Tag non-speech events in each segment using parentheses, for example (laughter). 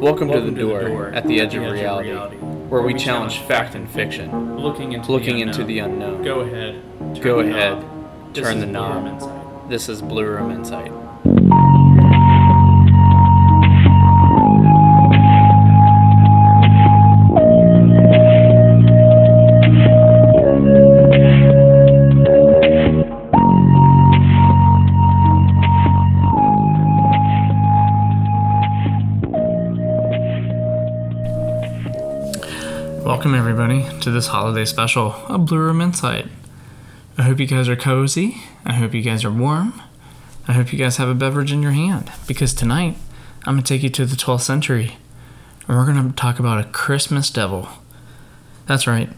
Welcome, to, the, door, at the edge, of, reality, where we challenge fact and fiction, looking into looking the into unknown. the unknown. Go ahead. Go ahead, turn the knob. This is Blue Room Insight. Welcome everybody to this holiday special of Blue Room Insight. I hope you guys are cozy. I hope you guys are warm. I hope you guys have a beverage in your hand because tonight I'm going to take you to the 12th century and we're going to talk about a Christmas devil. That's right,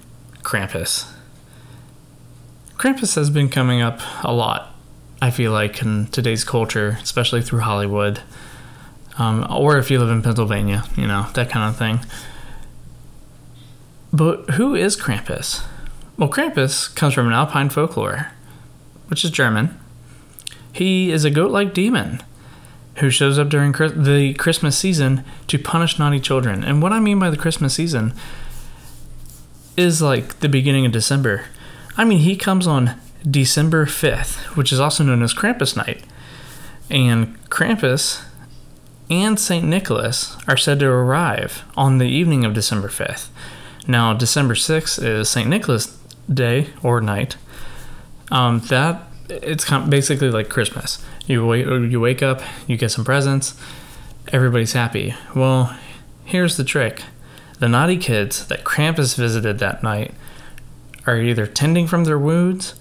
Krampus. Krampus has been coming up a lot, I feel like, in today's culture, especially through Hollywood. Um, or if you live in Pennsylvania, you know, that kind of thing. But who is Krampus? Well, Krampus comes from an Alpine folklore, which is German. He is a goat like demon who shows up during the Christmas season to punish naughty children. And what I mean by the Christmas season is like the beginning of December. I mean, he comes on December 5th, which is also known as Krampus Night. And Krampus and St. Nicholas are said to arrive on the evening of December 5th. Now, December 6th is St. Nicholas Day or night. Um, that it's basically like Christmas. You wake, you wake up, you get some presents, everybody's happy. Well, here's the trick: the naughty kids that Krampus visited that night are either tending from their wounds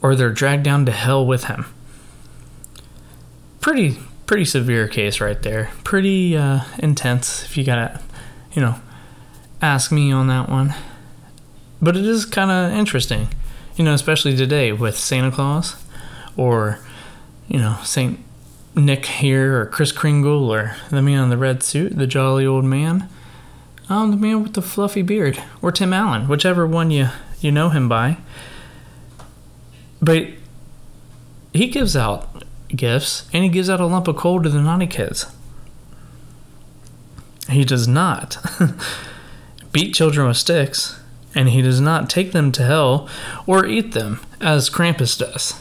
or they're dragged down to hell with him. Pretty pretty severe case right there. Pretty uh, intense if you gotta, you know, ask me on that one. But it is kind of interesting, you know, especially today with Santa Claus or, you know, Saint Nick here or Chris Kringle or the man in the red suit, the jolly old man. Um, the man with the fluffy beard or Tim Allen, whichever one you you know him by. But he gives out gifts and he gives out a lump of coal to the naughty kids. He does not (laughs) beat children with sticks, and he does not take them to hell or eat them as Krampus does,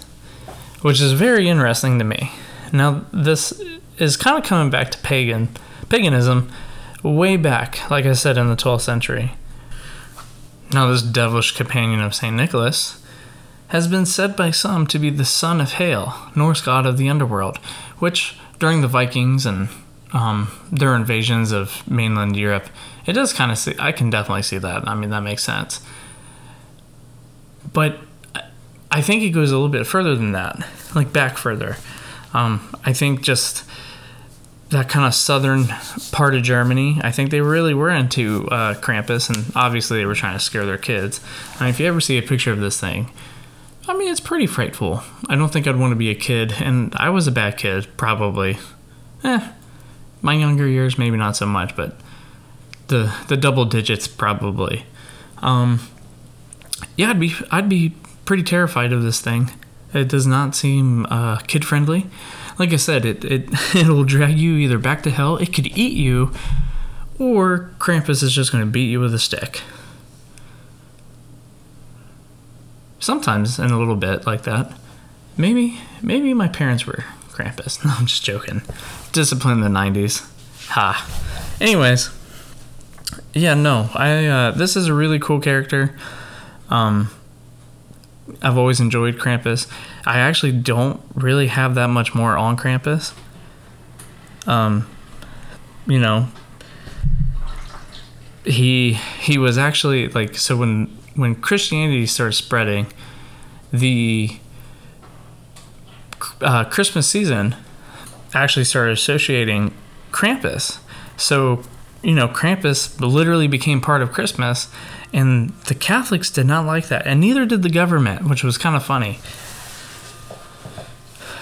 which is very interesting to me. Now, this is kind of coming back to pagan paganism way back, like I said, in the 12th century. Now, this devilish companion of St. Nicholas has been said by some to be the son of Hel, Norse god of the underworld, which during the Vikings and um, their invasions of mainland Europe, it does kind of see. I can definitely see that. I mean, that makes sense. But I think it goes a little bit further than that, (laughs) like back further. Um, I think just that kind of southern part of Germany, I think they really were into uh, Krampus, and obviously they were trying to scare their kids. I mean, if you ever see a picture of this thing, I mean, it's pretty frightful. I don't think I'd want to be a kid, and I was a bad kid, probably. Eh, my younger years, maybe not so much, but the the double digits probably. Um, yeah, I'd be I'd be pretty terrified of this thing. It does not seem uh, kid friendly. Like I said, it it (laughs) it'll drag you either back to hell. It could eat you, or Krampus is just going to beat you with a stick. Sometimes in a little bit like that. Maybe maybe my parents were Krampus. (laughs) No, I'm just joking. Discipline in the 90s. Ha. Anyways, yeah, no, I uh, this is a really cool character. Um, I've always enjoyed Krampus. I actually don't really have that much more on Krampus. Um, you know, he he was actually like so when when Christianity started spreading, the uh, Christmas season actually started associating Krampus. So, you know, Krampus literally became part of Christmas, and the Catholics did not like that, and neither did the government, which was kind of funny.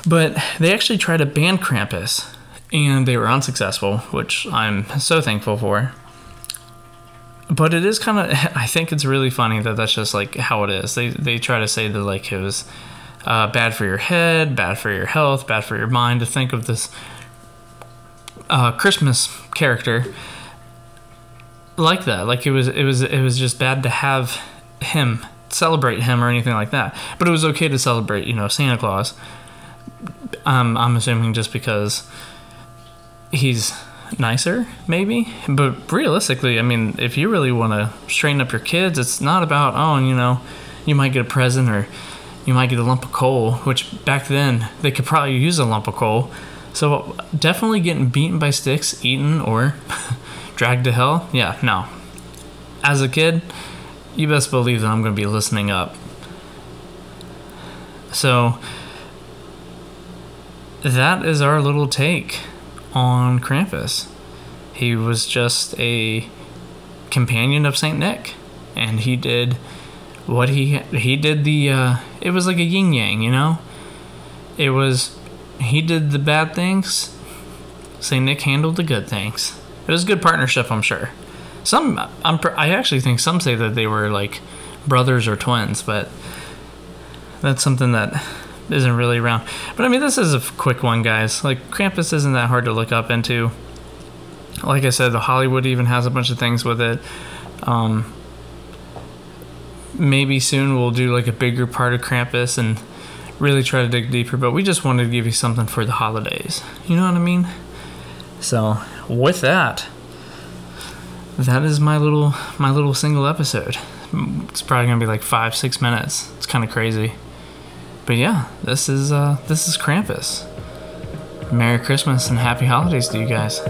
But they actually tried to ban Krampus, and they were unsuccessful, which I'm so thankful for. But it is kind of, (laughs) I think it's really funny that that's just like how it is. They they try to say that like it was uh, bad for your head, bad for your health, bad for your mind to think of this uh, Christmas character like that. Like it was it was it was just bad to have him celebrate him or anything like that. But it was okay to celebrate, you know, Santa Claus. Um, I'm assuming just because he's nicer, maybe. But realistically, I mean, if you really want to straighten up your kids, it's not about oh, you know, you might get a present or you might get a lump of coal. Which back then they could probably use a lump of coal. So definitely getting beaten by sticks, eaten, or (laughs) dragged to hell. Yeah, no. As a kid, you best believe that I'm going to be listening up. So, that is our little take on Krampus. He was just a companion of Saint Nick, and he did what he he did. The uh, it was like a yin yang, you know. It was he did the bad things. Saint Nick handled the good things. It was a good partnership, I'm sure. Some I'm I actually think some say that they were like brothers or twins, but that's something that isn't really around. But I mean, this is a quick one, guys. Like Krampus isn't that hard to look up into. Like I said, the Hollywood even has a bunch of things with it. Um, maybe soon we'll do like a bigger part of Krampus and really try to dig deeper. But we just wanted to give you something for the holidays. You know what I mean? So with that that is my little my little single episode. It's probably gonna be like five six minutes. It's kind of crazy, but yeah, this is uh, this is Krampus. Merry Christmas and Happy Holidays to you guys.